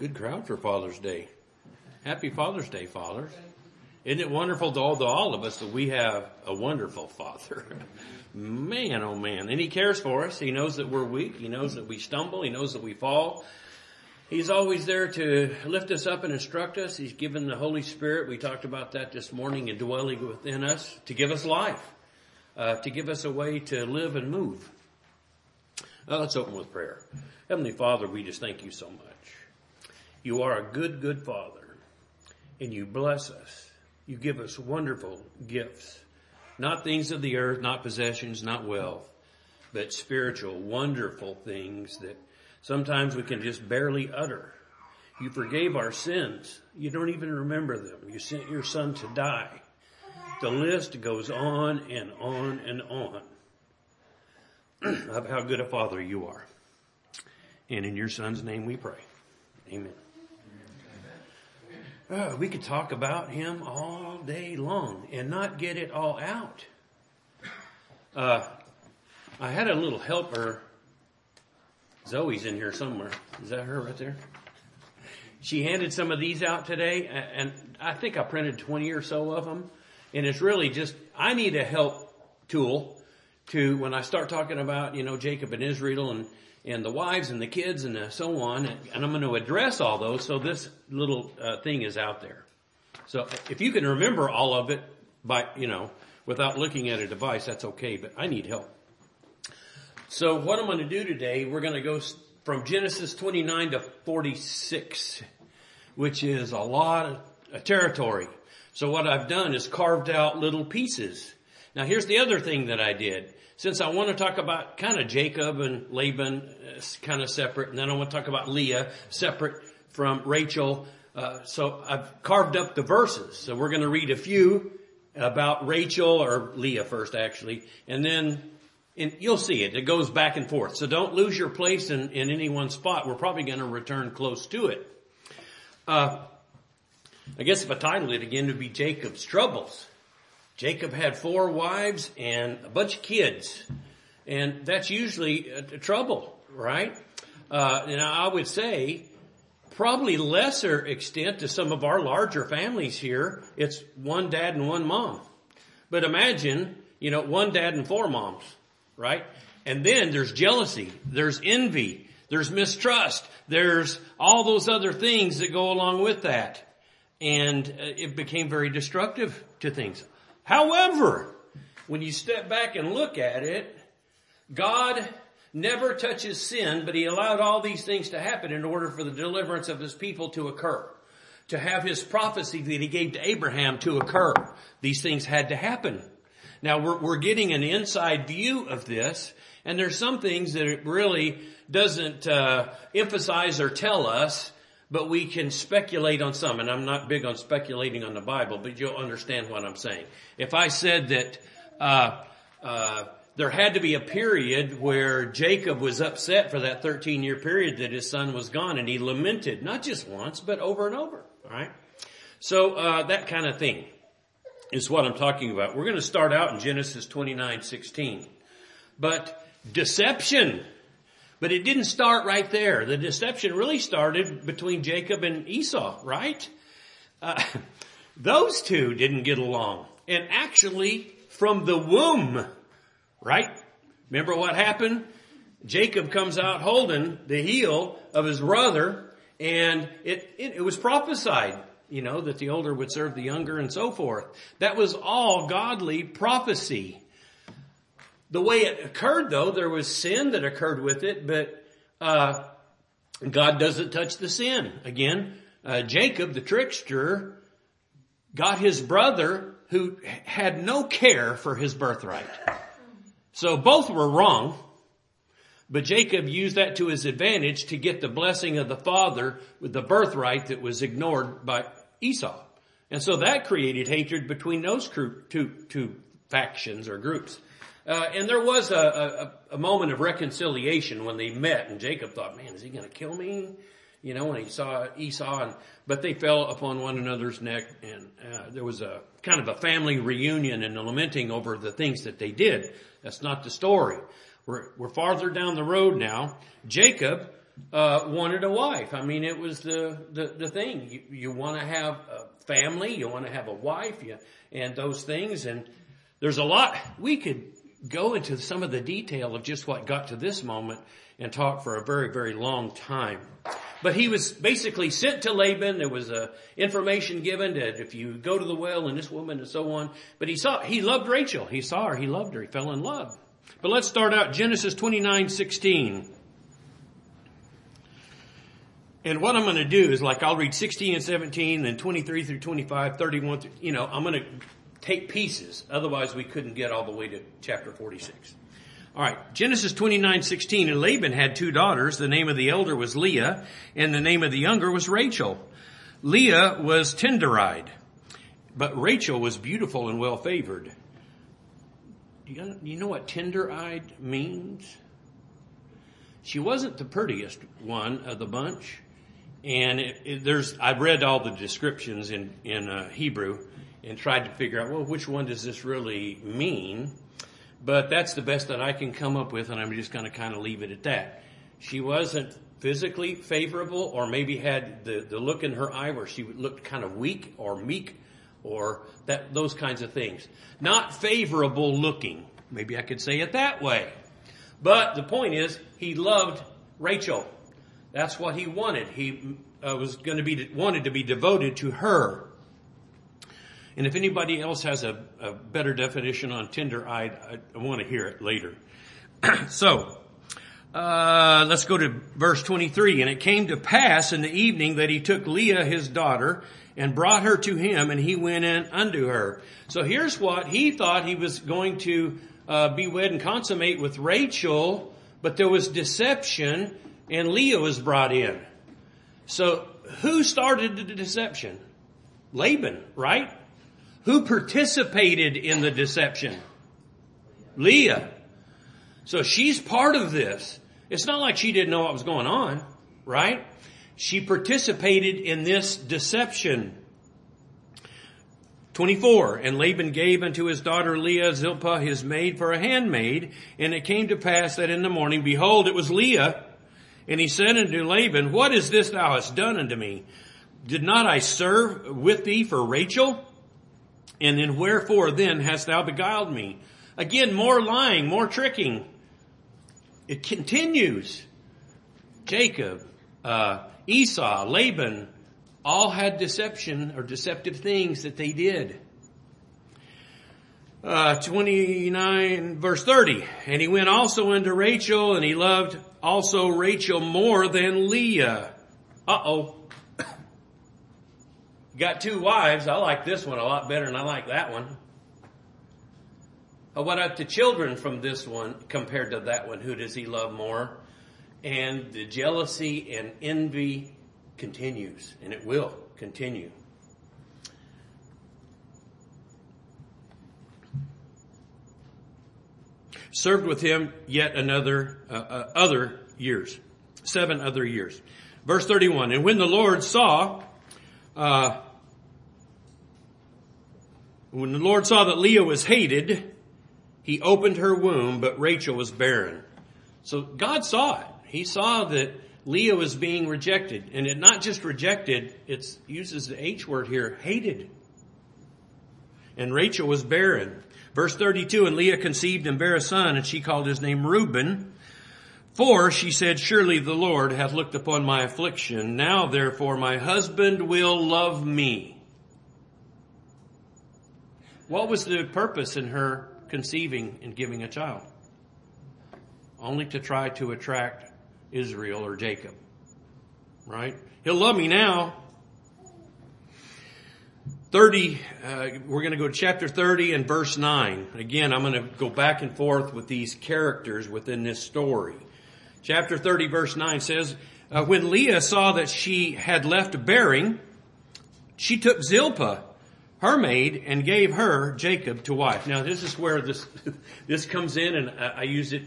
Good crowd for Father's Day. Happy Father's Day, fathers. Isn't it wonderful to all, to all of us that we have a wonderful father? man, oh man. And he cares for us. He knows that we're weak. He knows that we stumble. He knows that we fall. He's always there to lift us up and instruct us. He's given the Holy Spirit. We talked about that this morning and dwelling within us to give us life, uh, to give us a way to live and move. Let's open with prayer. Heavenly Father, we just thank you so much. You are a good, good Father, and you bless us. You give us wonderful gifts, not things of the earth, not possessions, not wealth, but spiritual, wonderful things that sometimes we can just barely utter. You forgave our sins. You don't even remember them. You sent your son to die. The list goes on and on and on of how good a father you are. And in your son's name we pray. Amen. Uh, we could talk about him all day long and not get it all out. Uh, I had a little helper. Zoe's in here somewhere. Is that her right there? She handed some of these out today, and I think I printed 20 or so of them. And it's really just, I need a help tool to, when I start talking about, you know, Jacob and Israel and and the wives and the kids and so on. And I'm going to address all those. So this little uh, thing is out there. So if you can remember all of it by, you know, without looking at a device, that's okay, but I need help. So what I'm going to do today, we're going to go from Genesis 29 to 46, which is a lot of territory. So what I've done is carved out little pieces. Now here's the other thing that I did since I want to talk about kind of Jacob and Laban uh, kind of separate, and then I want to talk about Leah separate from Rachel. Uh, so I've carved up the verses. So we're going to read a few about Rachel or Leah first, actually, and then and you'll see it. It goes back and forth. So don't lose your place in, in any one spot. We're probably going to return close to it. Uh, I guess if I title it again, it would be Jacob's troubles. Jacob had four wives and a bunch of kids. And that's usually a, a trouble, right? Uh, and I would say probably lesser extent to some of our larger families here, it's one dad and one mom. But imagine, you know, one dad and four moms, right? And then there's jealousy, there's envy, there's mistrust, there's all those other things that go along with that. And uh, it became very destructive to things. However, when you step back and look at it, God never touches sin, but he allowed all these things to happen in order for the deliverance of his people to occur. To have his prophecy that he gave to Abraham to occur. These things had to happen. Now we're, we're getting an inside view of this, and there's some things that it really doesn't uh, emphasize or tell us but we can speculate on some, and I'm not big on speculating on the Bible, but you'll understand what I'm saying. If I said that uh, uh, there had to be a period where Jacob was upset for that 13 year period that his son was gone, and he lamented not just once, but over and over. All right, so uh, that kind of thing is what I'm talking about. We're going to start out in Genesis 29:16, but deception but it didn't start right there. The deception really started between Jacob and Esau, right? Uh, those two didn't get along. And actually, from the womb, right? Remember what happened? Jacob comes out holding the heel of his brother, and it, it, it was prophesied, you know, that the older would serve the younger and so forth. That was all godly prophecy. The way it occurred though, there was sin that occurred with it, but, uh, God doesn't touch the sin. Again, uh, Jacob, the trickster, got his brother who had no care for his birthright. So both were wrong, but Jacob used that to his advantage to get the blessing of the father with the birthright that was ignored by Esau. And so that created hatred between those two, two factions or groups. Uh, and there was a, a, a, moment of reconciliation when they met, and Jacob thought, "Man, is he going to kill me?" You know, when he saw Esau, and but they fell upon one another's neck, and uh, there was a kind of a family reunion and lamenting over the things that they did. That's not the story. We're we're farther down the road now. Jacob uh, wanted a wife. I mean, it was the, the, the thing. You, you want to have a family, you want to have a wife, you, and those things. And there's a lot, we could go into some of the detail of just what got to this moment and talk for a very, very long time. But he was basically sent to Laban. There was information given that if you go to the well and this woman and so on. But he saw, he loved Rachel. He saw her. He loved her. He fell in love. But let's start out Genesis 29, 16. And what I'm going to do is like I'll read 16 and 17, then 23 through 25, 31 through, you know, I'm going to take pieces. Otherwise we couldn't get all the way to chapter 46. All right, Genesis 29, 16, and Laban had two daughters. The name of the elder was Leah, and the name of the younger was Rachel. Leah was tender-eyed, but Rachel was beautiful and well favored. Do you, you know what tender-eyed means? She wasn't the prettiest one of the bunch, and it, it, there's I've read all the descriptions in in uh, Hebrew and tried to figure out well which one does this really mean, but that's the best that I can come up with, and I'm just going to kind of leave it at that. She wasn't physically favorable, or maybe had the the look in her eye where she looked kind of weak or meek, or that those kinds of things. Not favorable looking. Maybe I could say it that way. But the point is, he loved Rachel. That's what he wanted. He uh, was going to be wanted to be devoted to her. And if anybody else has a, a better definition on tender-eyed, I, I want to hear it later. so, uh, let's go to verse 23. And it came to pass in the evening that he took Leah his daughter and brought her to him, and he went in unto her. So here's what he thought he was going to uh, be wed and consummate with Rachel, but there was deception and Leah was brought in. So who started the deception? Laban, right? Who participated in the deception? Leah. So she's part of this. It's not like she didn't know what was going on, right? She participated in this deception. 24. And Laban gave unto his daughter Leah Zilpah his maid for a handmaid. And it came to pass that in the morning, behold, it was Leah and he said unto Laban, What is this thou hast done unto me? Did not I serve with thee for Rachel? And then wherefore then hast thou beguiled me? Again, more lying, more tricking. It continues. Jacob, uh, Esau, Laban, all had deception or deceptive things that they did. Uh, 29 verse 30. And he went also unto Rachel and he loved also Rachel more than Leah. Uh-oh. Got two wives. I like this one a lot better than I like that one. What about the children from this one compared to that one? Who does he love more? And the jealousy and envy continues, and it will continue. served with him yet another, uh, uh, other years. Seven other years. Verse 31. And when the Lord saw, uh, when the Lord saw that Leah was hated, he opened her womb, but Rachel was barren. So God saw it. He saw that Leah was being rejected. And it not just rejected, it uses the H word here, hated. And Rachel was barren. Verse 32, and Leah conceived and bare a son, and she called his name Reuben. For she said, surely the Lord hath looked upon my affliction. Now therefore my husband will love me. What was the purpose in her conceiving and giving a child? Only to try to attract Israel or Jacob. Right? He'll love me now. 30, uh, we're going to go to chapter 30 and verse 9. Again, I'm going to go back and forth with these characters within this story. Chapter 30 verse 9 says, uh, when Leah saw that she had left bearing, she took Zilpah, her maid, and gave her Jacob to wife. Now this is where this, this comes in and I, I used it,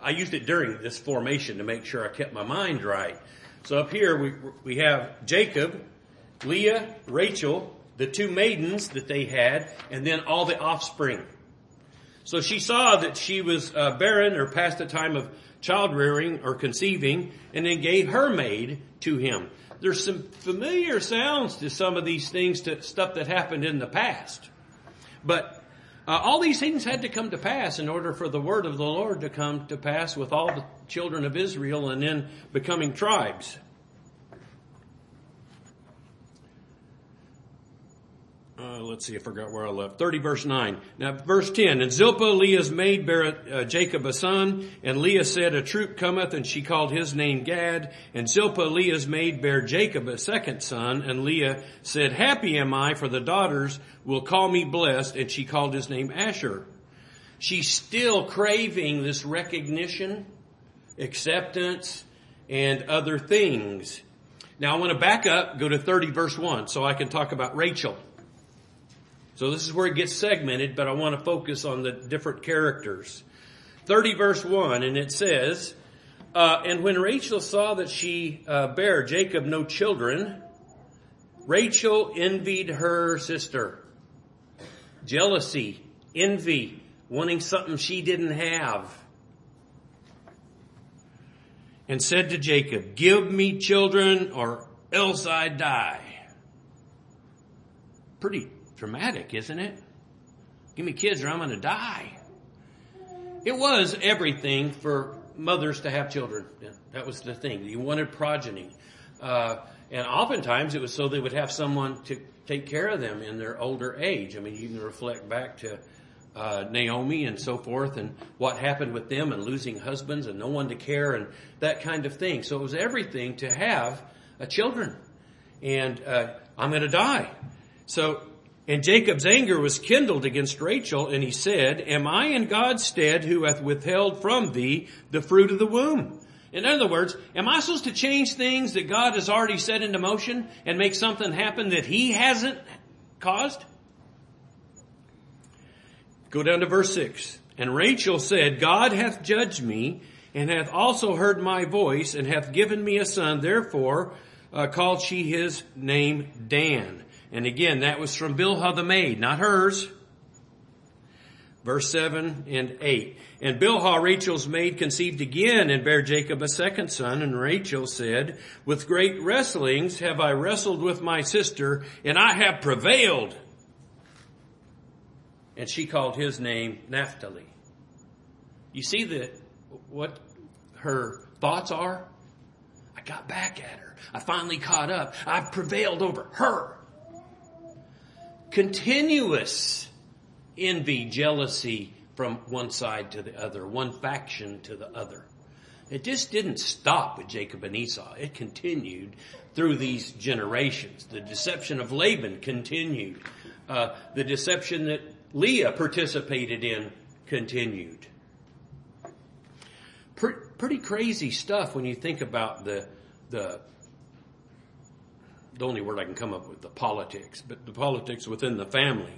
I used it during this formation to make sure I kept my mind right. So up here we, we have Jacob, Leah, Rachel, the two maidens that they had, and then all the offspring. So she saw that she was uh, barren or past the time of child rearing or conceiving, and then gave her maid to him. There's some familiar sounds to some of these things, to stuff that happened in the past. But uh, all these things had to come to pass in order for the word of the Lord to come to pass with all the children of Israel and then becoming tribes. Uh, let's see, I forgot where I left. 30 verse 9. Now verse 10. And Zilpah, Leah's maid, bare uh, Jacob a son, and Leah said, A troop cometh, and she called his name Gad. And Zilpah, Leah's maid, bare Jacob a second son, and Leah said, Happy am I, for the daughters will call me blessed, and she called his name Asher. She's still craving this recognition, acceptance, and other things. Now I want to back up, go to 30 verse 1, so I can talk about Rachel. So this is where it gets segmented, but I want to focus on the different characters. 30 verse 1, and it says, uh, And when Rachel saw that she uh, bare Jacob no children, Rachel envied her sister. Jealousy, envy, wanting something she didn't have. And said to Jacob, Give me children or else I die. Pretty dramatic, isn't it? Give me kids or I'm going to die. It was everything for mothers to have children. That was the thing. You wanted progeny. Uh, and oftentimes it was so they would have someone to take care of them in their older age. I mean, you can reflect back to uh, Naomi and so forth and what happened with them and losing husbands and no one to care and that kind of thing. So it was everything to have children. And uh, I'm going to die. So and Jacob's anger was kindled against Rachel, and he said, Am I in God's stead who hath withheld from thee the fruit of the womb? In other words, am I supposed to change things that God has already set into motion and make something happen that he hasn't caused? Go down to verse 6. And Rachel said, God hath judged me, and hath also heard my voice, and hath given me a son. Therefore uh, called she his name Dan. And again, that was from Bilhah the maid, not hers. Verse 7 and 8. And Bilhah, Rachel's maid, conceived again and bare Jacob a second son. And Rachel said, With great wrestlings have I wrestled with my sister, and I have prevailed. And she called his name Naphtali. You see the, what her thoughts are? I got back at her. I finally caught up. I've prevailed over her continuous envy, jealousy from one side to the other, one faction to the other. It just didn't stop with Jacob and Esau. It continued through these generations. The deception of Laban continued. Uh, the deception that Leah participated in continued. pretty crazy stuff when you think about the the the only word I can come up with, the politics, but the politics within the family.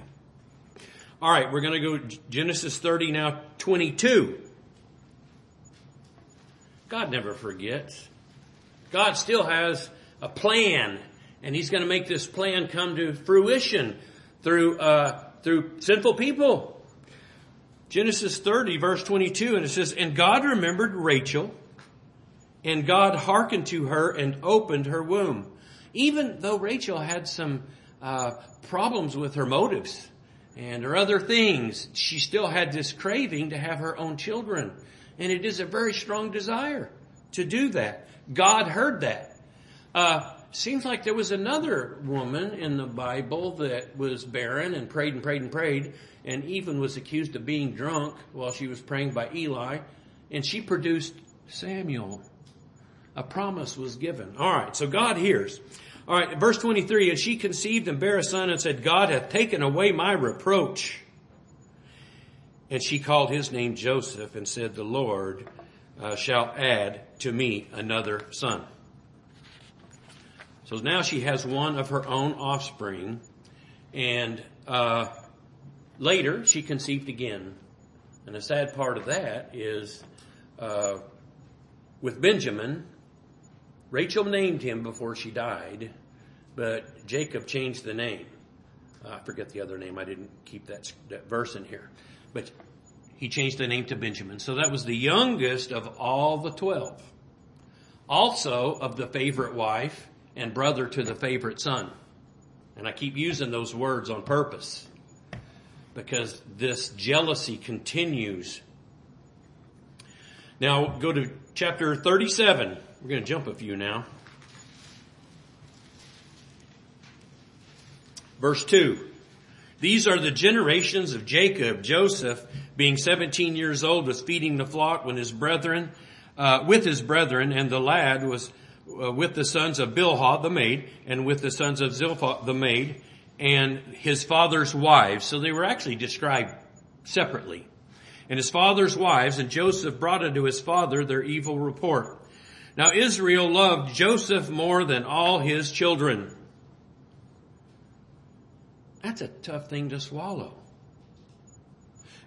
All right, we're going to go Genesis 30 now, 22. God never forgets. God still has a plan, and He's going to make this plan come to fruition through uh, through sinful people. Genesis 30, verse 22, and it says, And God remembered Rachel, and God hearkened to her and opened her womb even though Rachel had some uh, problems with her motives and her other things, she still had this craving to have her own children. And it is a very strong desire to do that. God heard that. Uh, seems like there was another woman in the Bible that was barren and prayed and prayed and prayed and even was accused of being drunk while she was praying by Eli. And she produced Samuel. A promise was given. All right, so God hears. All right, verse 23, and she conceived and bare a son and said, God hath taken away my reproach. And she called his name Joseph and said, the Lord uh, shall add to me another son. So now she has one of her own offspring and, uh, later she conceived again. And the sad part of that is, uh, with Benjamin, Rachel named him before she died, but Jacob changed the name. Uh, I forget the other name. I didn't keep that, that verse in here. But he changed the name to Benjamin. So that was the youngest of all the twelve. Also of the favorite wife and brother to the favorite son. And I keep using those words on purpose because this jealousy continues. Now go to chapter 37. We're going to jump a few now. Verse 2. These are the generations of Jacob. Joseph, being 17 years old, was feeding the flock when his brethren, uh, with his brethren, and the lad was uh, with the sons of Bilhah, the maid, and with the sons of Zilpah, the maid, and his father's wives. So they were actually described separately. And his father's wives, and Joseph brought unto his father their evil report. Now Israel loved Joseph more than all his children. That's a tough thing to swallow.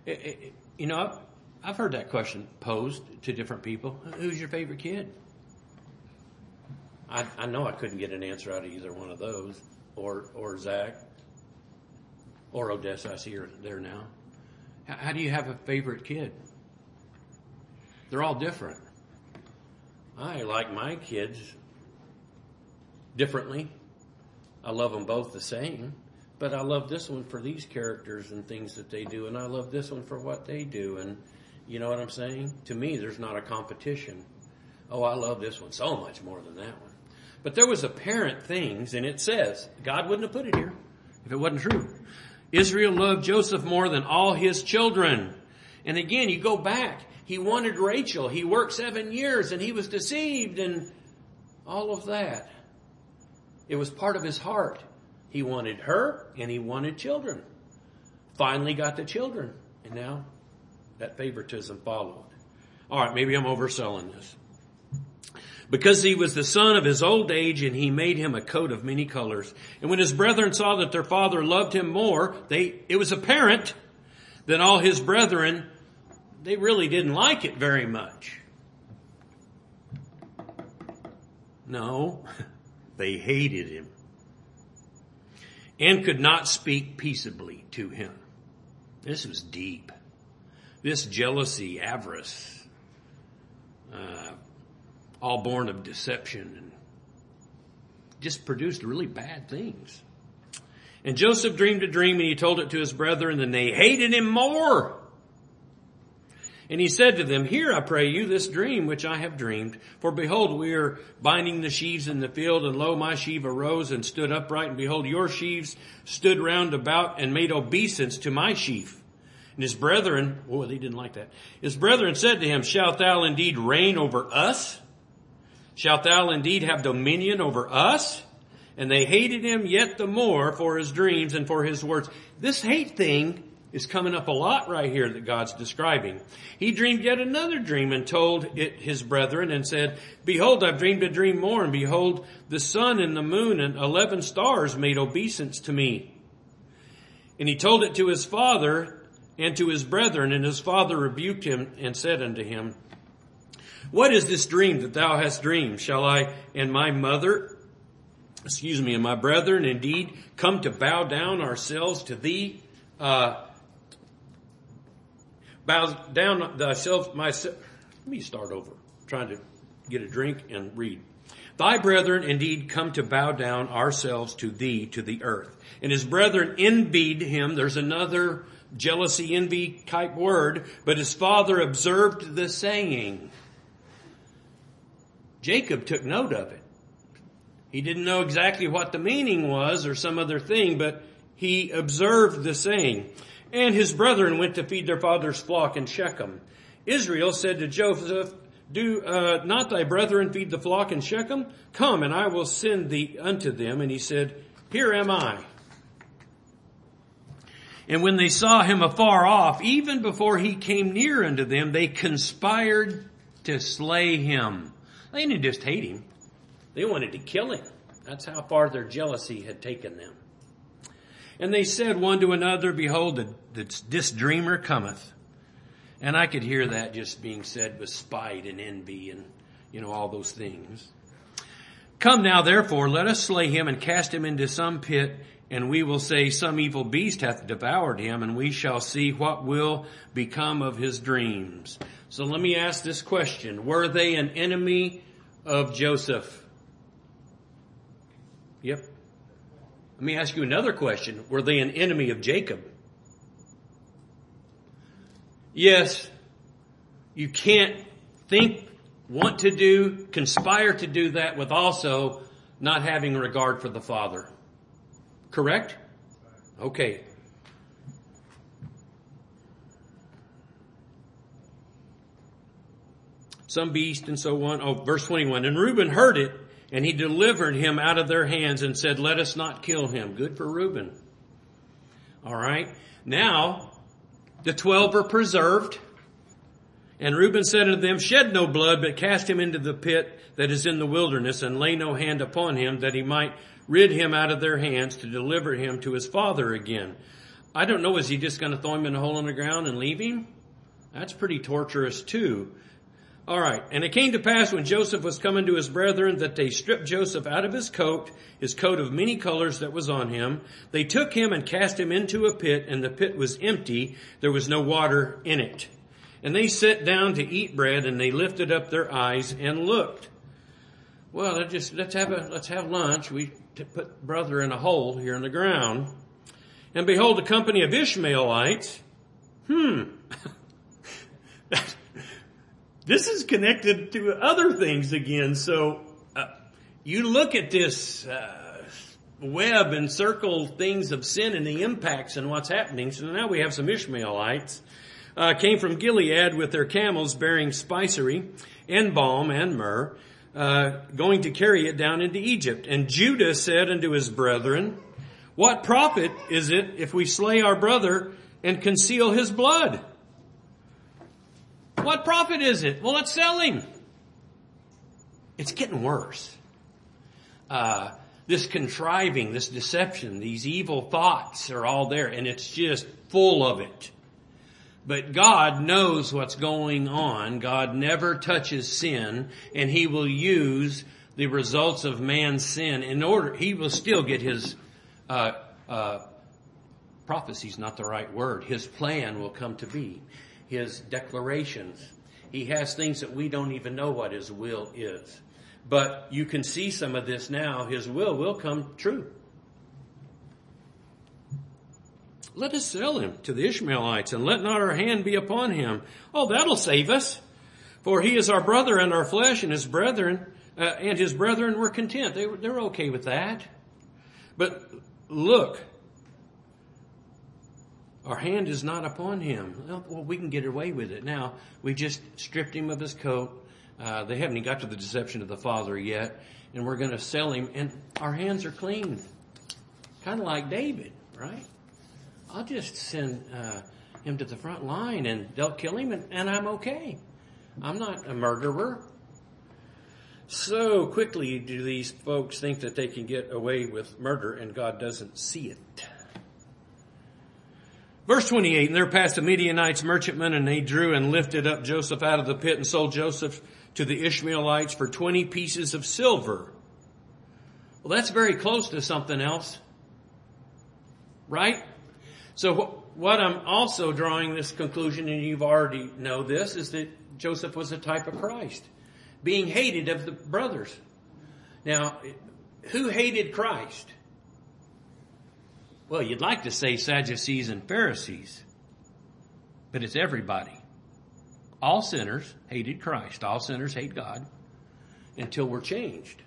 It, it, you know, I've, heard that question posed to different people. Who's your favorite kid? I, I know I couldn't get an answer out of either one of those, or or Zach, or Odessa. I see her there now. How, how do you have a favorite kid? They're all different. I like my kids differently. I love them both the same, but I love this one for these characters and things that they do, and I love this one for what they do. And you know what I'm saying? To me, there's not a competition. Oh, I love this one so much more than that one. But there was apparent things, and it says, God wouldn't have put it here if it wasn't true. Israel loved Joseph more than all his children. And again, you go back. He wanted Rachel. He worked seven years and he was deceived and all of that. It was part of his heart. He wanted her and he wanted children. Finally got the children. And now that favoritism followed. All right, maybe I'm overselling this because he was the son of his old age and he made him a coat of many colors. And when his brethren saw that their father loved him more, they, it was apparent than all his brethren, they really didn't like it very much. No, they hated him and could not speak peaceably to him. This was deep. This jealousy, avarice, uh, all born of deception and just produced really bad things. And Joseph dreamed a dream and he told it to his brethren and they hated him more. And he said to them, Hear, I pray you, this dream which I have dreamed. For behold, we are binding the sheaves in the field, and lo, my sheaf arose and stood upright, and behold, your sheaves stood round about and made obeisance to my sheaf. And his brethren, oh, they didn't like that. His brethren said to him, Shalt thou indeed reign over us? Shalt thou indeed have dominion over us? And they hated him yet the more for his dreams and for his words. This hate thing is coming up a lot right here that God's describing. He dreamed yet another dream and told it his brethren and said, Behold, I've dreamed a dream more, and behold, the sun and the moon and eleven stars made obeisance to me. And he told it to his father and to his brethren, and his father rebuked him and said unto him, what is this dream that thou hast dreamed? Shall I and my mother, excuse me, and my brethren indeed come to bow down ourselves to thee? Uh, bow down thyself, myself. Let me start over. I'm trying to get a drink and read. Thy brethren indeed come to bow down ourselves to thee to the earth. And his brethren envied him. There's another jealousy, envy type word, but his father observed the saying. Jacob took note of it. He didn't know exactly what the meaning was or some other thing, but he observed the saying. And his brethren went to feed their father's flock in Shechem. Israel said to Joseph, do uh, not thy brethren feed the flock in Shechem? Come, and I will send thee unto them. And he said, Here am I. And when they saw him afar off, even before he came near unto them, they conspired to slay him. They didn't just hate him. They wanted to kill him. That's how far their jealousy had taken them. And they said one to another, behold, this dreamer cometh. And I could hear that just being said with spite and envy and, you know, all those things. Come now, therefore, let us slay him and cast him into some pit and we will say some evil beast hath devoured him and we shall see what will become of his dreams. So let me ask this question. Were they an enemy of Joseph? Yep. Let me ask you another question. Were they an enemy of Jacob? Yes. You can't think, want to do, conspire to do that with also not having regard for the Father. Correct? Okay. Some beast and so on. Oh, verse 21. And Reuben heard it and he delivered him out of their hands and said, let us not kill him. Good for Reuben. All right. Now, the twelve are preserved. And Reuben said unto them, shed no blood, but cast him into the pit that is in the wilderness and lay no hand upon him that he might rid him out of their hands to deliver him to his father again. I don't know, is he just going to throw him in a hole in the ground and leave him? That's pretty torturous too. All right. And it came to pass when Joseph was coming to his brethren that they stripped Joseph out of his coat, his coat of many colors that was on him. They took him and cast him into a pit and the pit was empty. There was no water in it. And they sat down to eat bread and they lifted up their eyes and looked. Well, let's just, let's have a, let's have lunch. We put brother in a hole here in the ground. And behold, a company of Ishmaelites. Hmm. This is connected to other things again. So uh, you look at this uh, web and circle things of sin and the impacts and what's happening. So now we have some Ishmaelites. Uh, came from Gilead with their camels bearing spicery and balm and myrrh, uh, going to carry it down into Egypt. And Judah said unto his brethren, What profit is it if we slay our brother and conceal his blood? What profit is it? Well, let's sell him. It's getting worse. Uh, this contriving, this deception, these evil thoughts are all there and it's just full of it. But God knows what's going on. God never touches sin and he will use the results of man's sin in order, he will still get his, uh, uh, prophecy's not the right word. His plan will come to be his declarations. He has things that we don't even know what his will is. But you can see some of this now. His will will come true. Let us sell him to the Ishmaelites and let not our hand be upon him. Oh, that'll save us. For he is our brother and our flesh and his brethren, uh, and his brethren were content. They were, they're okay with that. But look, our hand is not upon him. Well, we can get away with it. Now, we just stripped him of his coat. Uh, they haven't got to the deception of the father yet. And we're going to sell him and our hands are clean. Kind of like David, right? I'll just send, uh, him to the front line and they'll kill him and, and I'm okay. I'm not a murderer. So quickly do these folks think that they can get away with murder and God doesn't see it. Verse 28, and there passed the Midianites merchantmen and they drew and lifted up Joseph out of the pit and sold Joseph to the Ishmaelites for 20 pieces of silver. Well, that's very close to something else. Right? So what I'm also drawing this conclusion, and you've already know this, is that Joseph was a type of Christ. Being hated of the brothers. Now, who hated Christ? Well, you'd like to say Sadducees and Pharisees, but it's everybody. All sinners hated Christ. All sinners hate God until we're changed,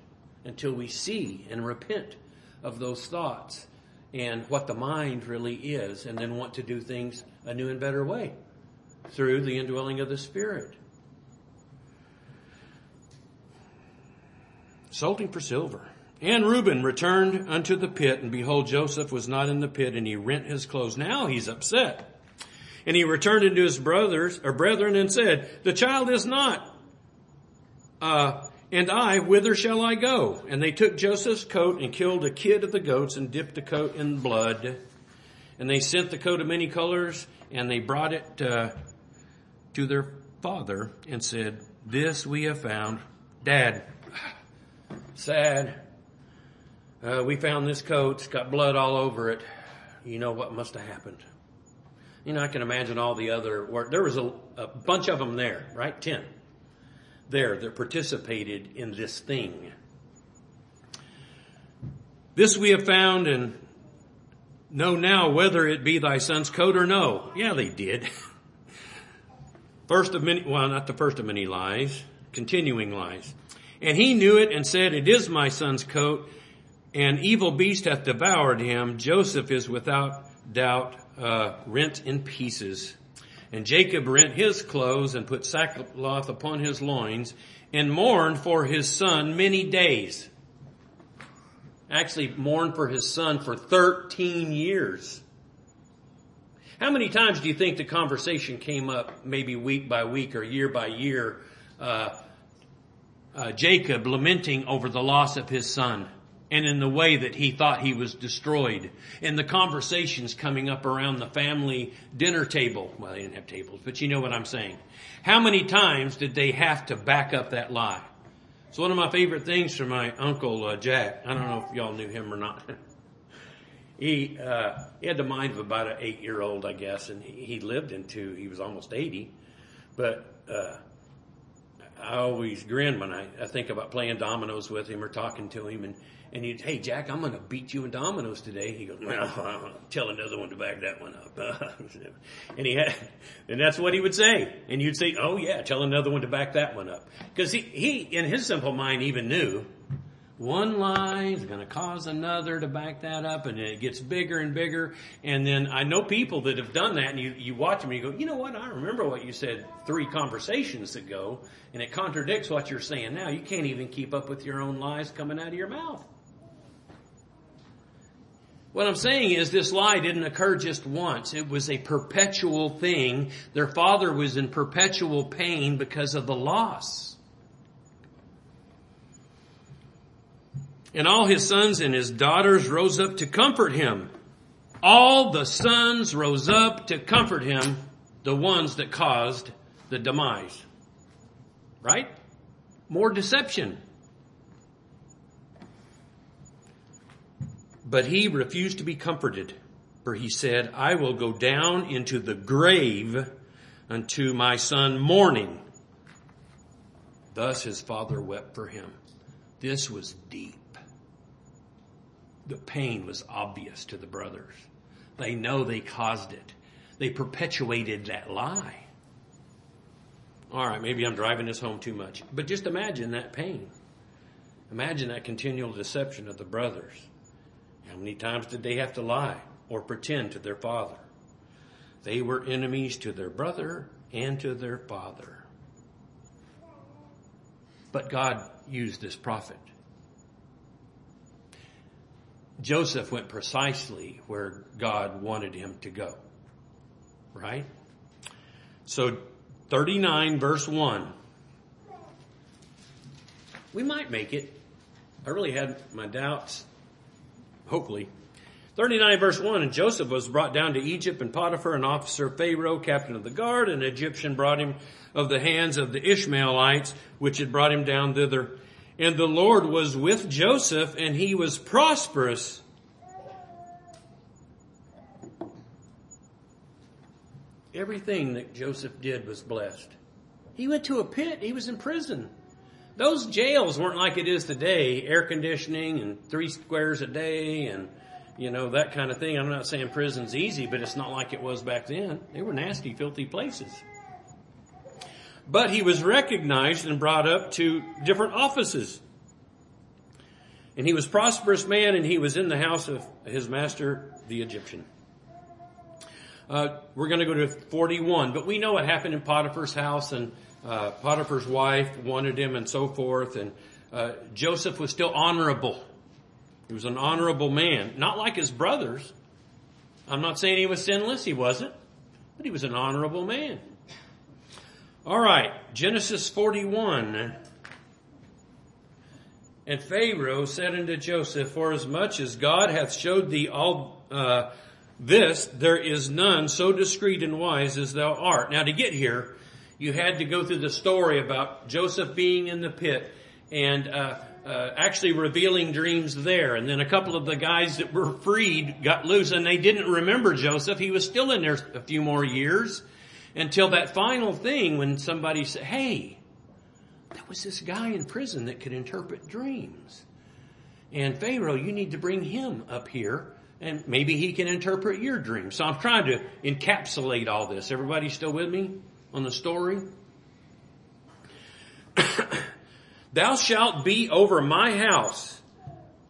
until we see and repent of those thoughts and what the mind really is, and then want to do things a new and better way through the indwelling of the Spirit. Salting for silver. And Reuben returned unto the pit, and behold, Joseph was not in the pit, and he rent his clothes. Now he's upset. And he returned unto his brothers, or brethren, and said, The child is not. Uh, and I, whither shall I go? And they took Joseph's coat and killed a kid of the goats and dipped the coat in blood. And they sent the coat of many colors, and they brought it uh, to their father and said, This we have found. Dad, sad. Uh, we found this coat. It's got blood all over it. You know what must have happened. You know, I can imagine all the other work. There was a, a bunch of them there, right? Ten there that participated in this thing. This we have found and know now whether it be thy son's coat or no. Yeah, they did. First of many, well, not the first of many lies, continuing lies. And he knew it and said, it is my son's coat. An evil beast hath devoured him. Joseph is without doubt uh, rent in pieces. And Jacob rent his clothes and put sackcloth upon his loins and mourned for his son many days. Actually mourned for his son for 13 years. How many times do you think the conversation came up, maybe week by week or year by year, uh, uh, Jacob lamenting over the loss of his son? And in the way that he thought he was destroyed. In the conversations coming up around the family dinner table. Well, they didn't have tables, but you know what I'm saying. How many times did they have to back up that lie? It's one of my favorite things from my uncle uh, Jack. I don't know if y'all knew him or not. he uh, he had the mind of about an eight year old, I guess, and he, lived into he was almost eighty. But uh, I always grin when I, I think about playing dominoes with him or talking to him, and and he'd, hey, Jack, I'm going to beat you in dominoes today. He goes, well, tell another one to back that one up. and he had, and that's what he would say. And you'd say, oh yeah, tell another one to back that one up. Cause he, he, in his simple mind even knew one lie is going to cause another to back that up and it gets bigger and bigger. And then I know people that have done that and you, you watch them and you go, you know what? I remember what you said three conversations ago and it contradicts what you're saying now. You can't even keep up with your own lies coming out of your mouth. What I'm saying is this lie didn't occur just once. It was a perpetual thing. Their father was in perpetual pain because of the loss. And all his sons and his daughters rose up to comfort him. All the sons rose up to comfort him, the ones that caused the demise. Right? More deception. But he refused to be comforted, for he said, I will go down into the grave unto my son mourning. Thus his father wept for him. This was deep. The pain was obvious to the brothers. They know they caused it. They perpetuated that lie. All right, maybe I'm driving this home too much, but just imagine that pain. Imagine that continual deception of the brothers. How many times did they have to lie or pretend to their father? They were enemies to their brother and to their father. But God used this prophet. Joseph went precisely where God wanted him to go. Right? So 39 verse 1. We might make it. I really had my doubts hopefully. 39 verse 1, and Joseph was brought down to Egypt, and Potiphar, an officer of Pharaoh, captain of the guard, an Egyptian brought him of the hands of the Ishmaelites, which had brought him down thither. And the Lord was with Joseph, and he was prosperous. Everything that Joseph did was blessed. He went to a pit. He was in prison. Those jails weren't like it is today, air conditioning and three squares a day and, you know, that kind of thing. I'm not saying prison's easy, but it's not like it was back then. They were nasty, filthy places. But he was recognized and brought up to different offices. And he was prosperous man and he was in the house of his master, the Egyptian. Uh, we're going to go to 41, but we know what happened in Potiphar's house and uh, Potiphar's wife wanted him and so forth. And uh, Joseph was still honorable. He was an honorable man, not like his brothers. I'm not saying he was sinless, he wasn't, but he was an honorable man. All right, Genesis 41. And Pharaoh said unto Joseph, For as much as God hath showed thee all uh, this, there is none so discreet and wise as thou art. Now to get here, you had to go through the story about Joseph being in the pit and uh, uh, actually revealing dreams there. And then a couple of the guys that were freed got loose and they didn't remember Joseph. He was still in there a few more years until that final thing when somebody said, hey, that was this guy in prison that could interpret dreams. And Pharaoh, you need to bring him up here and maybe he can interpret your dreams. So I'm trying to encapsulate all this. Everybody still with me on the story? Thou shalt be over my house.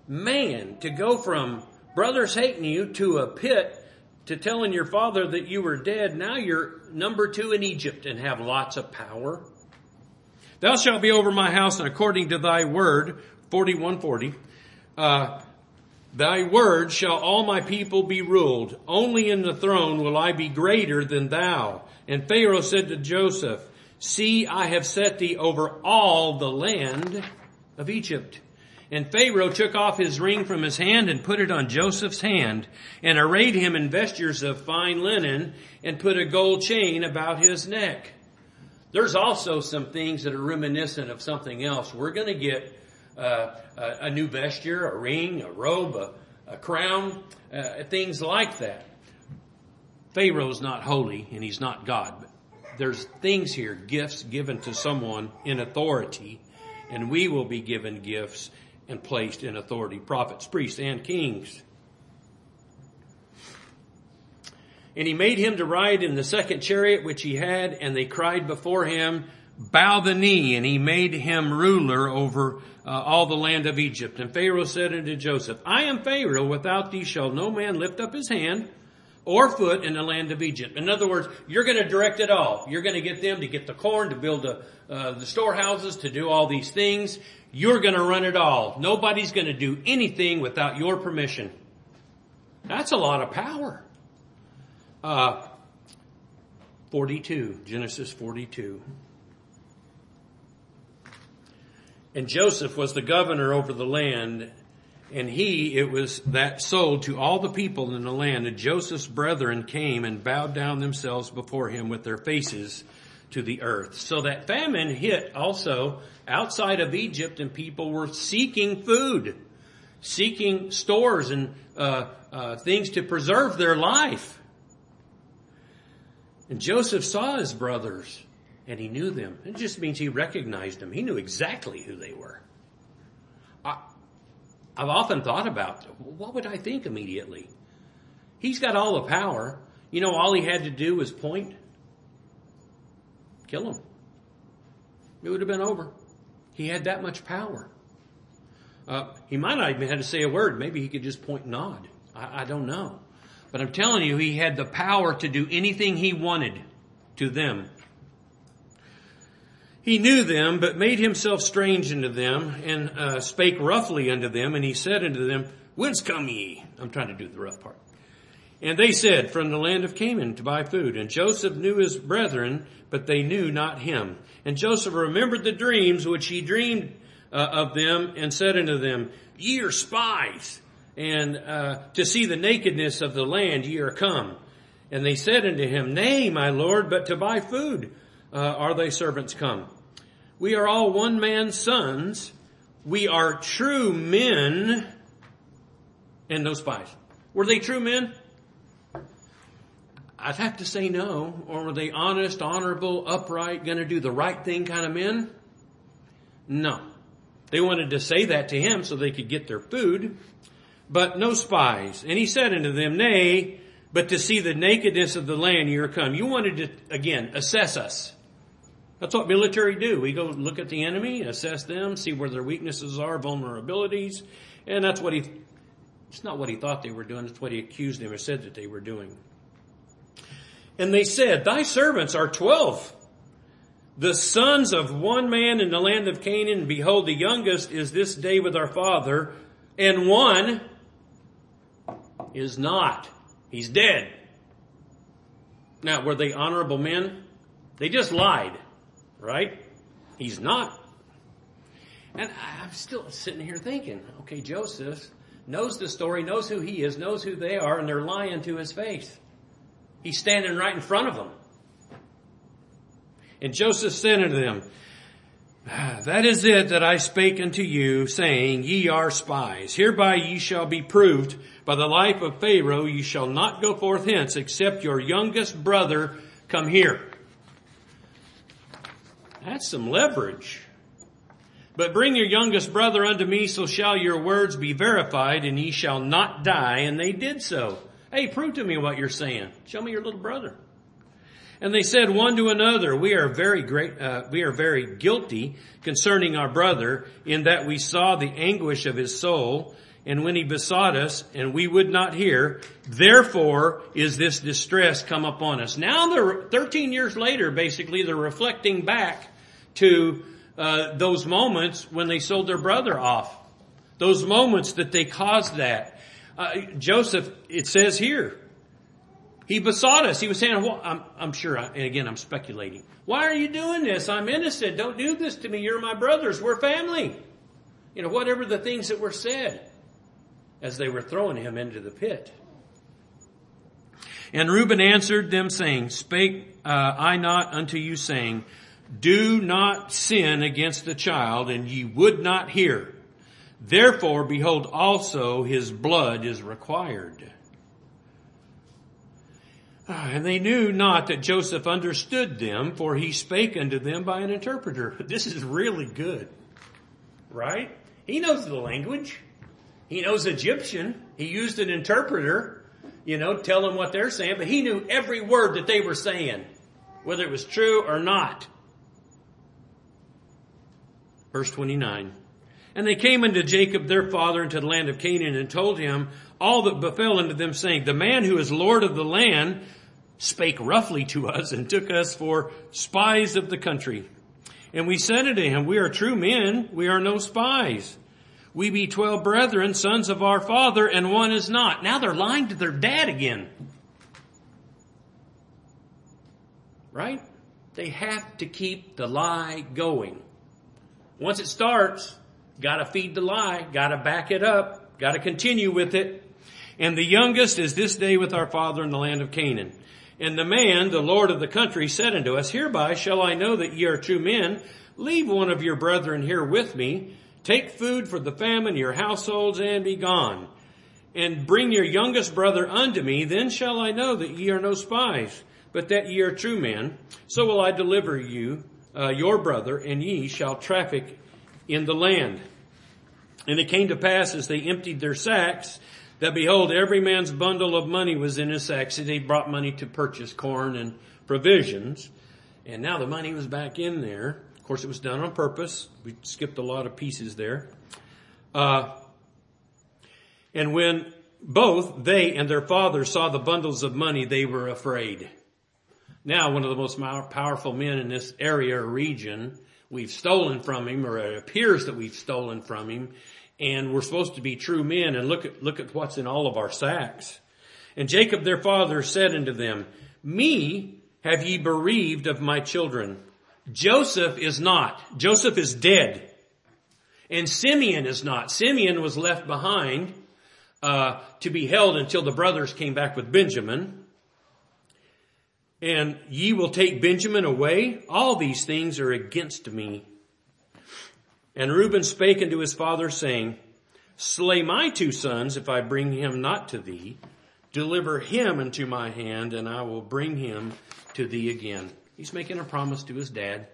Man, to go from brothers hating you to a pit to telling your father that you were dead, now you're number two in Egypt and have lots of power. Thou shalt be over my house and according to thy word, 4140, uh, thy word shall all my people be ruled. Only in the throne will I be greater than thou. And Pharaoh said to Joseph, See, I have set thee over all the land of Egypt. And Pharaoh took off his ring from his hand and put it on Joseph's hand and arrayed him in vestures of fine linen and put a gold chain about his neck. There's also some things that are reminiscent of something else. We're going to get uh, a, new vesture, a ring, a robe, a, a crown, uh, things like that. Pharaoh's not holy and he's not God, But there's things here, gifts given to someone in authority, and we will be given gifts and placed in authority, prophets, priests, and kings. And he made him to ride in the second chariot which he had, and they cried before him, bow the knee, and he made him ruler over uh, all the land of Egypt. And Pharaoh said unto Joseph, I am Pharaoh, without thee shall no man lift up his hand, or foot in the land of Egypt. In other words, you're going to direct it all. You're going to get them to get the corn, to build the, uh, the storehouses, to do all these things. You're going to run it all. Nobody's going to do anything without your permission. That's a lot of power. Uh, 42, Genesis 42. And Joseph was the governor over the land, and he, it was that sold to all the people in the land. And Joseph's brethren came and bowed down themselves before him with their faces to the earth. So that famine hit also outside of Egypt and people were seeking food, seeking stores and uh, uh, things to preserve their life. And Joseph saw his brothers and he knew them. It just means he recognized them. He knew exactly who they were. I've often thought about what would I think immediately? He's got all the power. You know, all he had to do was point, kill him. It would have been over. He had that much power. Uh, he might not even have to say a word. Maybe he could just point and nod. I, I don't know. But I'm telling you, he had the power to do anything he wanted to them he knew them, but made himself strange unto them, and uh, spake roughly unto them, and he said unto them, Whence come ye? I'm trying to do the rough part. And they said, From the land of Canaan to buy food. And Joseph knew his brethren, but they knew not him. And Joseph remembered the dreams which he dreamed uh, of them, and said unto them, Ye are spies, and uh, to see the nakedness of the land ye are come. And they said unto him, Nay, my lord, but to buy food uh, are thy servants come. We are all one man's sons. We are true men and no spies. Were they true men? I'd have to say no. Or were they honest, honorable, upright, gonna do the right thing kind of men? No. They wanted to say that to him so they could get their food, but no spies. And he said unto them, Nay, but to see the nakedness of the land you are come. You wanted to, again, assess us. That's what military do. We go look at the enemy, assess them, see where their weaknesses are, vulnerabilities, and that's what he, it's not what he thought they were doing, it's what he accused them or said that they were doing. And they said, Thy servants are twelve, the sons of one man in the land of Canaan, behold, the youngest is this day with our father, and one is not. He's dead. Now, were they honorable men? They just lied right? He's not. And I'm still sitting here thinking, okay, Joseph knows the story, knows who he is, knows who they are, and they're lying to his face. He's standing right in front of them. And Joseph said unto them, That is it that I spake unto you, saying, Ye are spies. Hereby ye shall be proved by the life of Pharaoh. Ye shall not go forth hence, except your youngest brother come here. That's some leverage. But bring your youngest brother unto me, so shall your words be verified, and ye shall not die. And they did so. Hey, prove to me what you're saying. Show me your little brother. And they said one to another, we are very great, uh, we are very guilty concerning our brother in that we saw the anguish of his soul and when he besought us and we would not hear, therefore is this distress come upon us. Now they're 13 years later, basically, they're reflecting back to uh, those moments when they sold their brother off. Those moments that they caused that. Uh, Joseph, it says here, he besought us. He was saying, well, I'm, I'm sure, I, and again, I'm speculating. Why are you doing this? I'm innocent. Don't do this to me. You're my brothers. We're family. You know, whatever the things that were said as they were throwing him into the pit. And Reuben answered them saying, Spake uh, I not unto you saying, Do not sin against the child, and ye would not hear. Therefore, behold, also his blood is required. Ah, and they knew not that Joseph understood them, for he spake unto them by an interpreter. This is really good. Right? He knows the language. He knows Egyptian. He used an interpreter, you know, tell them what they're saying, but he knew every word that they were saying, whether it was true or not. Verse 29. And they came unto Jacob their father into the land of Canaan and told him all that befell unto them saying, the man who is Lord of the land spake roughly to us and took us for spies of the country. And we said unto him, we are true men, we are no spies. We be twelve brethren, sons of our father, and one is not. Now they're lying to their dad again. Right? They have to keep the lie going. Once it starts, gotta feed the lie, gotta back it up, gotta continue with it. And the youngest is this day with our father in the land of Canaan. And the man, the Lord of the country, said unto us, Hereby shall I know that ye are true men. Leave one of your brethren here with me. Take food for the famine, your households, and be gone. And bring your youngest brother unto me. Then shall I know that ye are no spies, but that ye are true men. So will I deliver you, uh, your brother, and ye shall traffic in the land. And it came to pass as they emptied their sacks that behold, every man's bundle of money was in his sack. See, they brought money to purchase corn and provisions. And now the money was back in there. Of course, it was done on purpose. We skipped a lot of pieces there. Uh, and when both they and their father saw the bundles of money, they were afraid. Now, one of the most powerful men in this area or region, we've stolen from him, or it appears that we've stolen from him, and we're supposed to be true men and look at, look at what's in all of our sacks. And Jacob their father said unto them, me have ye bereaved of my children. Joseph is not. Joseph is dead. And Simeon is not. Simeon was left behind uh, to be held until the brothers came back with Benjamin. And ye will take Benjamin away. All these things are against me. And Reuben spake unto his father, saying, Slay my two sons if I bring him not to thee. Deliver him into my hand, and I will bring him to thee again. He's making a promise to his dad.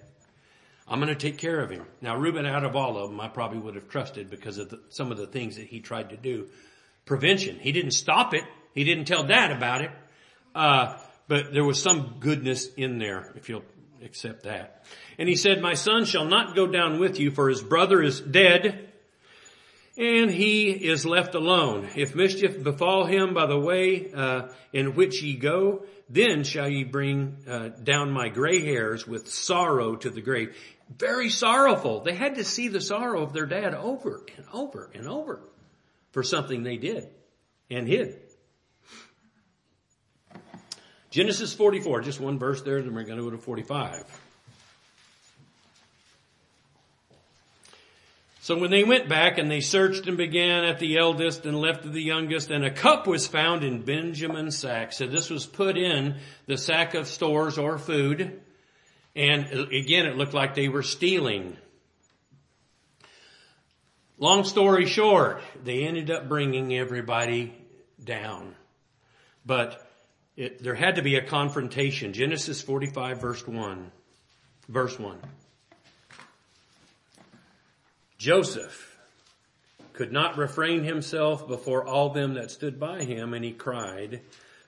I'm going to take care of him. Now, Reuben, out of all of them, I probably would have trusted because of the, some of the things that he tried to do. Prevention. He didn't stop it. He didn't tell dad about it. Uh, but there was some goodness in there, if you'll accept that. And he said, my son shall not go down with you for his brother is dead and he is left alone. If mischief befall him by the way uh, in which ye go, then shall ye bring uh, down my gray hairs with sorrow to the grave. Very sorrowful. They had to see the sorrow of their dad over and over and over for something they did and hid. Genesis 44, just one verse there, then we're going to go to 45. So when they went back and they searched and began at the eldest and left of the youngest, and a cup was found in Benjamin's sack. So this was put in the sack of stores or food. And again, it looked like they were stealing. Long story short, they ended up bringing everybody down. But it, there had to be a confrontation. Genesis 45 verse 1. Verse 1. Joseph could not refrain himself before all them that stood by him, and he cried,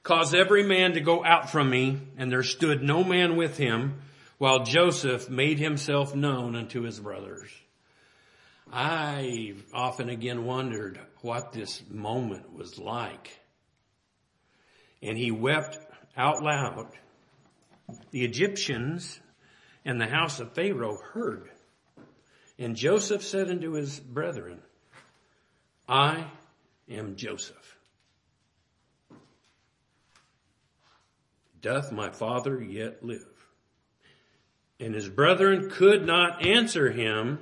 Cause every man to go out from me, and there stood no man with him, while Joseph made himself known unto his brothers. I often again wondered what this moment was like. And he wept out loud. The Egyptians and the house of Pharaoh heard. And Joseph said unto his brethren, I am Joseph. Doth my father yet live? And his brethren could not answer him,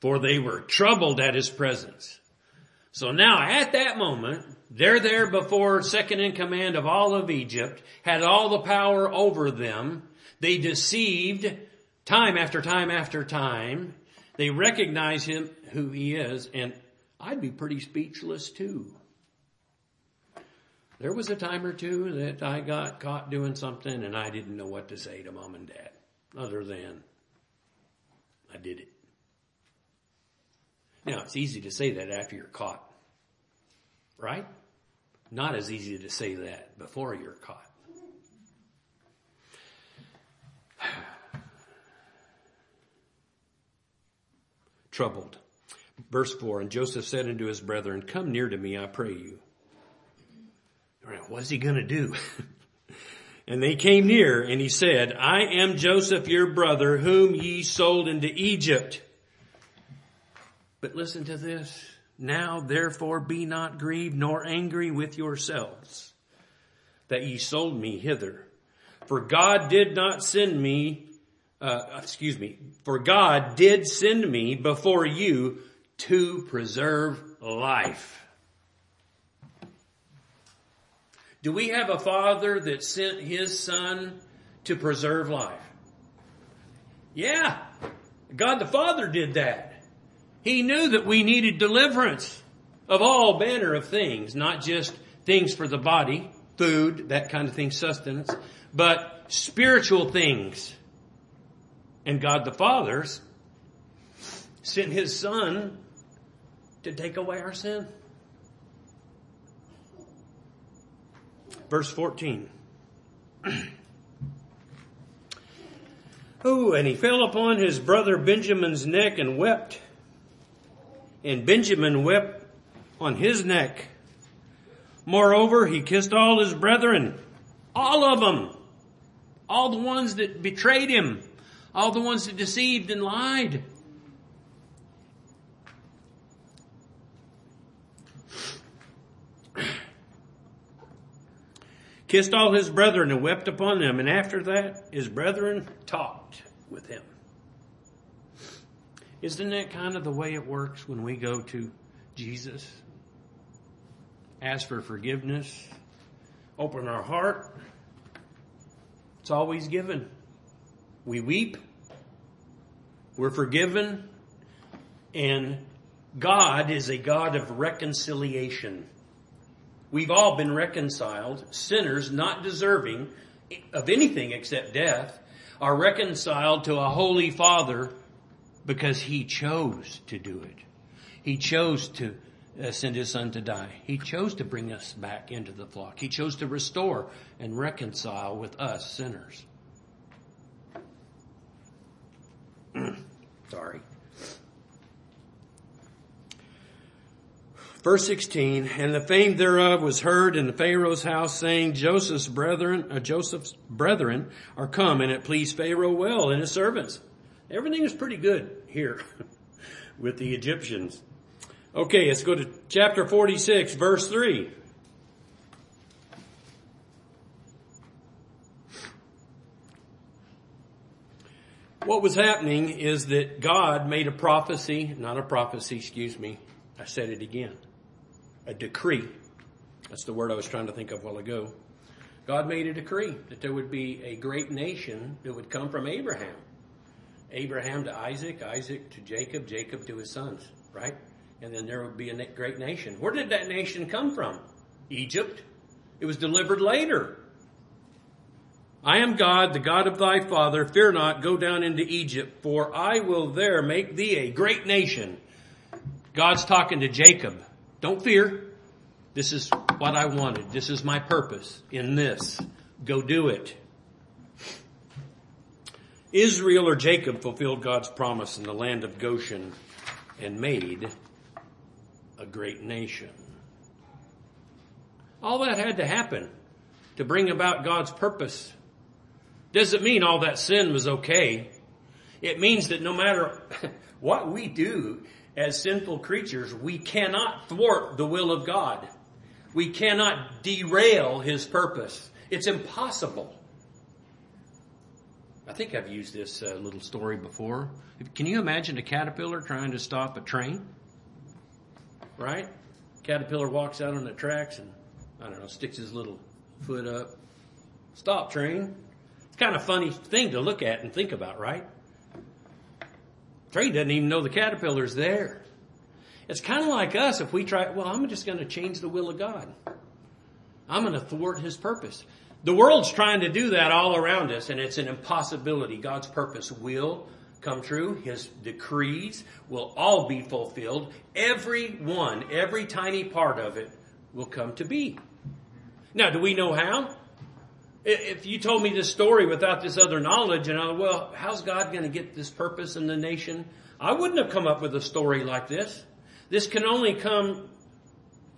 for they were troubled at his presence. So now at that moment, they're there before second in command of all of Egypt, had all the power over them. They deceived time after time after time. They recognize him, who he is, and I'd be pretty speechless too. There was a time or two that I got caught doing something and I didn't know what to say to mom and dad other than I did it. Now it's easy to say that after you're caught, right? Not as easy to say that before you're caught. troubled. Verse 4, and Joseph said unto his brethren, Come near to me, I pray you. What's he gonna do? and they came near, and he said, I am Joseph your brother, whom ye sold into Egypt. But listen to this. Now therefore be not grieved nor angry with yourselves that ye sold me hither. For God did not send me uh, excuse me, for God did send me before you to preserve life. Do we have a father that sent his son to preserve life? Yeah. God the Father did that. He knew that we needed deliverance of all manner of things, not just things for the body, food, that kind of thing, sustenance, but spiritual things and God the Father sent His Son to take away our sin. Verse 14. oh, and he fell upon his brother Benjamin's neck and wept. And Benjamin wept on his neck. Moreover, he kissed all his brethren, all of them, all the ones that betrayed him, all the ones that deceived and lied. Kissed all his brethren and wept upon them, and after that his brethren talked with him. Isn't that kind of the way it works when we go to Jesus? Ask for forgiveness, open our heart. It's always given. We weep. We're forgiven. And God is a God of reconciliation. We've all been reconciled. Sinners not deserving of anything except death are reconciled to a holy father because he chose to do it. He chose to uh, send his son to die. He chose to bring us back into the flock. He chose to restore and reconcile with us sinners. Sorry. Verse 16, and the fame thereof was heard in the Pharaoh's house saying, Joseph's brethren, uh, Joseph's brethren are come and it pleased Pharaoh well and his servants. Everything is pretty good here with the Egyptians. Okay, let's go to chapter 46 verse 3. what was happening is that God made a prophecy, not a prophecy, excuse me. I said it again. A decree. That's the word I was trying to think of while ago. God made a decree that there would be a great nation that would come from Abraham. Abraham to Isaac, Isaac to Jacob, Jacob to his sons, right? and then there would be a great nation. Where did that nation come from? Egypt. It was delivered later. I am God, the God of thy father. Fear not, go down into Egypt, for I will there make thee a great nation. God's talking to Jacob. Don't fear. This is what I wanted. This is my purpose in this. Go do it. Israel or Jacob fulfilled God's promise in the land of Goshen and made a great nation. All that had to happen to bring about God's purpose. Doesn't mean all that sin was okay. It means that no matter what we do as sinful creatures, we cannot thwart the will of God. We cannot derail His purpose. It's impossible. I think I've used this uh, little story before. Can you imagine a caterpillar trying to stop a train? Right? Caterpillar walks out on the tracks and, I don't know, sticks his little foot up. Stop, train. It's kind of funny thing to look at and think about, right? Train doesn't even know the caterpillar's there. It's kind of like us if we try, well, I'm just going to change the will of God. I'm going to thwart his purpose. The world's trying to do that all around us, and it's an impossibility. God's purpose will come true. His decrees will all be fulfilled. Every one, every tiny part of it will come to be. Now, do we know how? If you told me this story without this other knowledge, and I, well, how's God going to get this purpose in the nation? I wouldn't have come up with a story like this. This can only come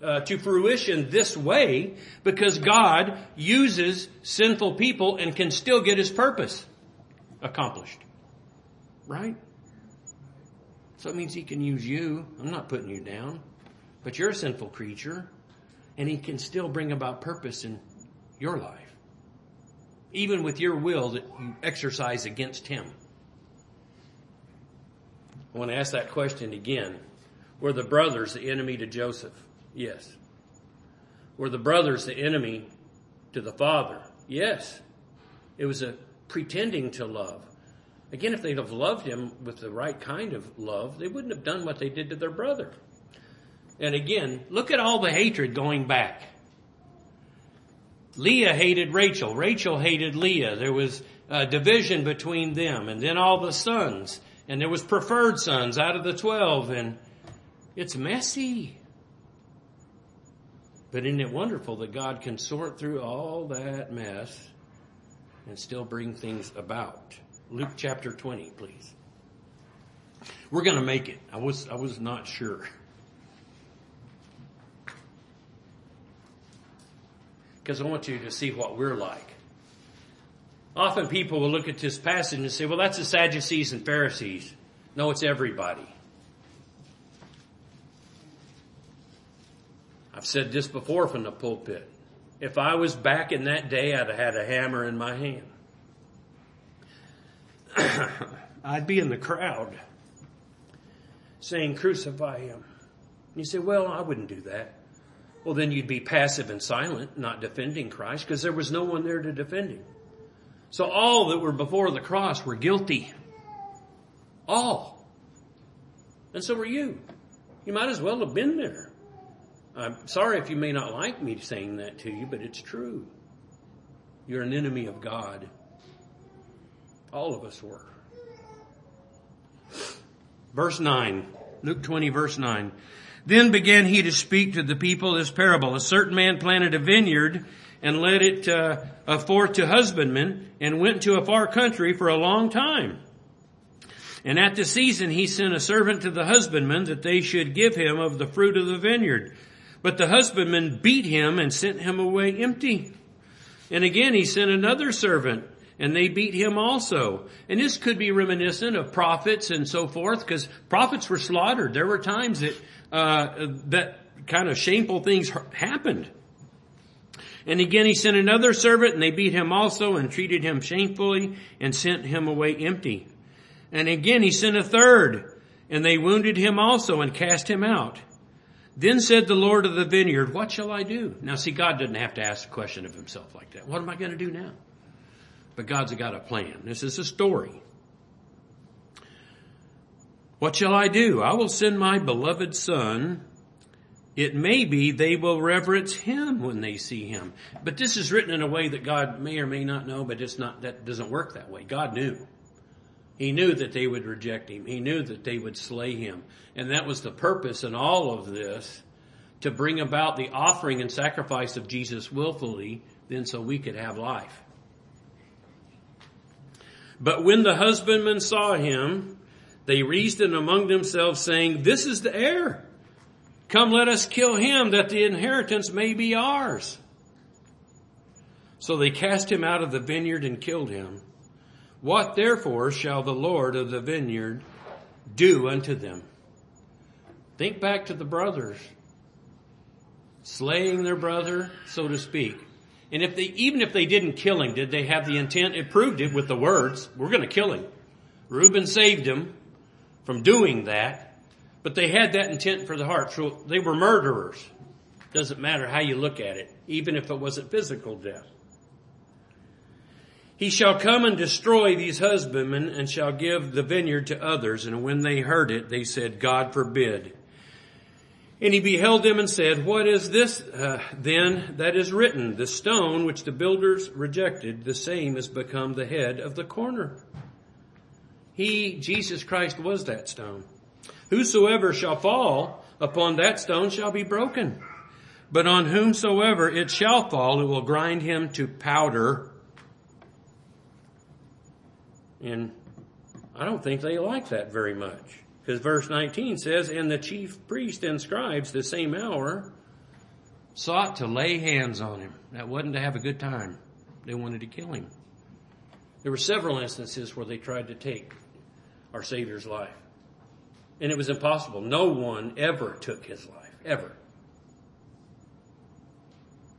uh, to fruition this way because God uses sinful people and can still get his purpose accomplished. Right? So it means he can use you. I'm not putting you down. But you're a sinful creature and he can still bring about purpose in your life. Even with your will that you exercise against him. I want to ask that question again. Were the brothers the enemy to Joseph? Yes. Were the brothers the enemy to the father? Yes. It was a pretending to love. Again, if they'd have loved him with the right kind of love, they wouldn't have done what they did to their brother. And again, look at all the hatred going back. Leah hated Rachel. Rachel hated Leah. There was a division between them and then all the sons. And there was preferred sons out of the twelve and it's messy. But isn't it wonderful that God can sort through all that mess and still bring things about? Luke chapter 20, please. We're going to make it. I was, I was not sure. Because I want you to see what we're like. Often people will look at this passage and say, well, that's the Sadducees and Pharisees. No, it's everybody. I've said this before from the pulpit. If I was back in that day, I'd have had a hammer in my hand. I'd be in the crowd saying, crucify him. And you say, well, I wouldn't do that. Well, then you'd be passive and silent, not defending Christ, because there was no one there to defend him. So all that were before the cross were guilty. All. And so were you. You might as well have been there. I'm sorry if you may not like me saying that to you, but it's true. You're an enemy of God. All of us were. Verse 9, Luke 20 verse 9. Then began he to speak to the people this parable. A certain man planted a vineyard and led it uh, forth to husbandmen and went to a far country for a long time. And at the season he sent a servant to the husbandmen that they should give him of the fruit of the vineyard. But the husbandman beat him and sent him away empty. And again he sent another servant and they beat him also. And this could be reminiscent of prophets and so forth because prophets were slaughtered. There were times that, uh, that kind of shameful things happened. And again he sent another servant and they beat him also and treated him shamefully and sent him away empty. And again he sent a third and they wounded him also and cast him out. Then said the Lord of the vineyard, what shall I do? Now see, God doesn't have to ask a question of himself like that. What am I going to do now? But God's got a plan. This is a story. What shall I do? I will send my beloved son. It may be they will reverence him when they see him. But this is written in a way that God may or may not know, but it's not, that doesn't work that way. God knew. He knew that they would reject him. He knew that they would slay him. And that was the purpose in all of this to bring about the offering and sacrifice of Jesus willfully, then so we could have life. But when the husbandmen saw him, they reasoned among themselves saying, this is the heir. Come let us kill him that the inheritance may be ours. So they cast him out of the vineyard and killed him. What therefore shall the Lord of the vineyard do unto them? Think back to the brothers. Slaying their brother, so to speak. And if they, even if they didn't kill him, did they have the intent? It proved it with the words, we're gonna kill him. Reuben saved him from doing that, but they had that intent for the heart. So they were murderers. Doesn't matter how you look at it, even if it wasn't physical death. He shall come and destroy these husbandmen and shall give the vineyard to others. And when they heard it, they said, God forbid. And he beheld them and said, what is this uh, then that is written? The stone which the builders rejected, the same has become the head of the corner. He, Jesus Christ, was that stone. Whosoever shall fall upon that stone shall be broken. But on whomsoever it shall fall, it will grind him to powder. And I don't think they like that very much. Because verse 19 says, And the chief priest and scribes the same hour sought to lay hands on him. That wasn't to have a good time. They wanted to kill him. There were several instances where they tried to take our Savior's life. And it was impossible. No one ever took his life. Ever.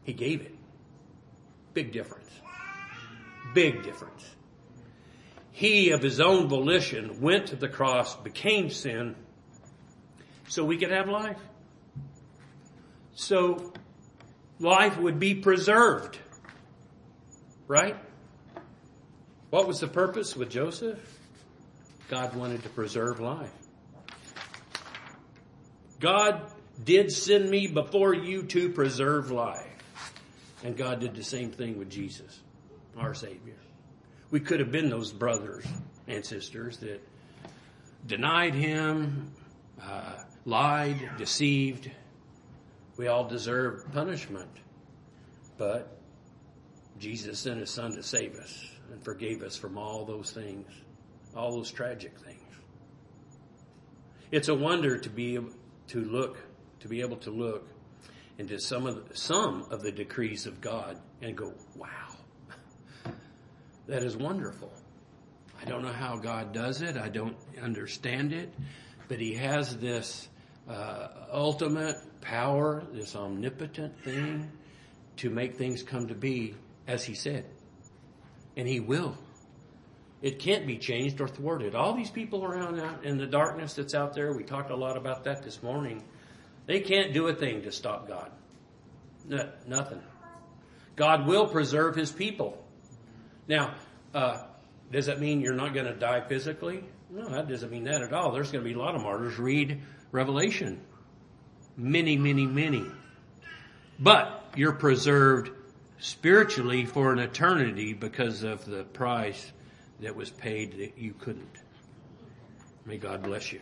He gave it. Big difference. Big difference. He, of his own volition, went to the cross, became sin, so we could have life. So life would be preserved. Right? What was the purpose with Joseph? God wanted to preserve life. God did send me before you to preserve life. And God did the same thing with Jesus, our Savior. We could have been those brothers and sisters that denied Him, uh, lied, deceived. We all deserve punishment. But Jesus sent His Son to save us and forgave us from all those things all those tragic things. It's a wonder to be to look, to be able to look into some of the, some of the decrees of God and go, wow, that is wonderful. I don't know how God does it. I don't understand it, but He has this uh, ultimate power, this omnipotent thing to make things come to be as He said. And He will. It can't be changed or thwarted. All these people around out in the darkness that's out there, we talked a lot about that this morning. They can't do a thing to stop God. No, nothing. God will preserve his people. Now, uh, does that mean you're not going to die physically? No, that doesn't mean that at all. There's going to be a lot of martyrs. Read Revelation. Many, many, many. But you're preserved spiritually for an eternity because of the price that was paid that you couldn't. May God bless you.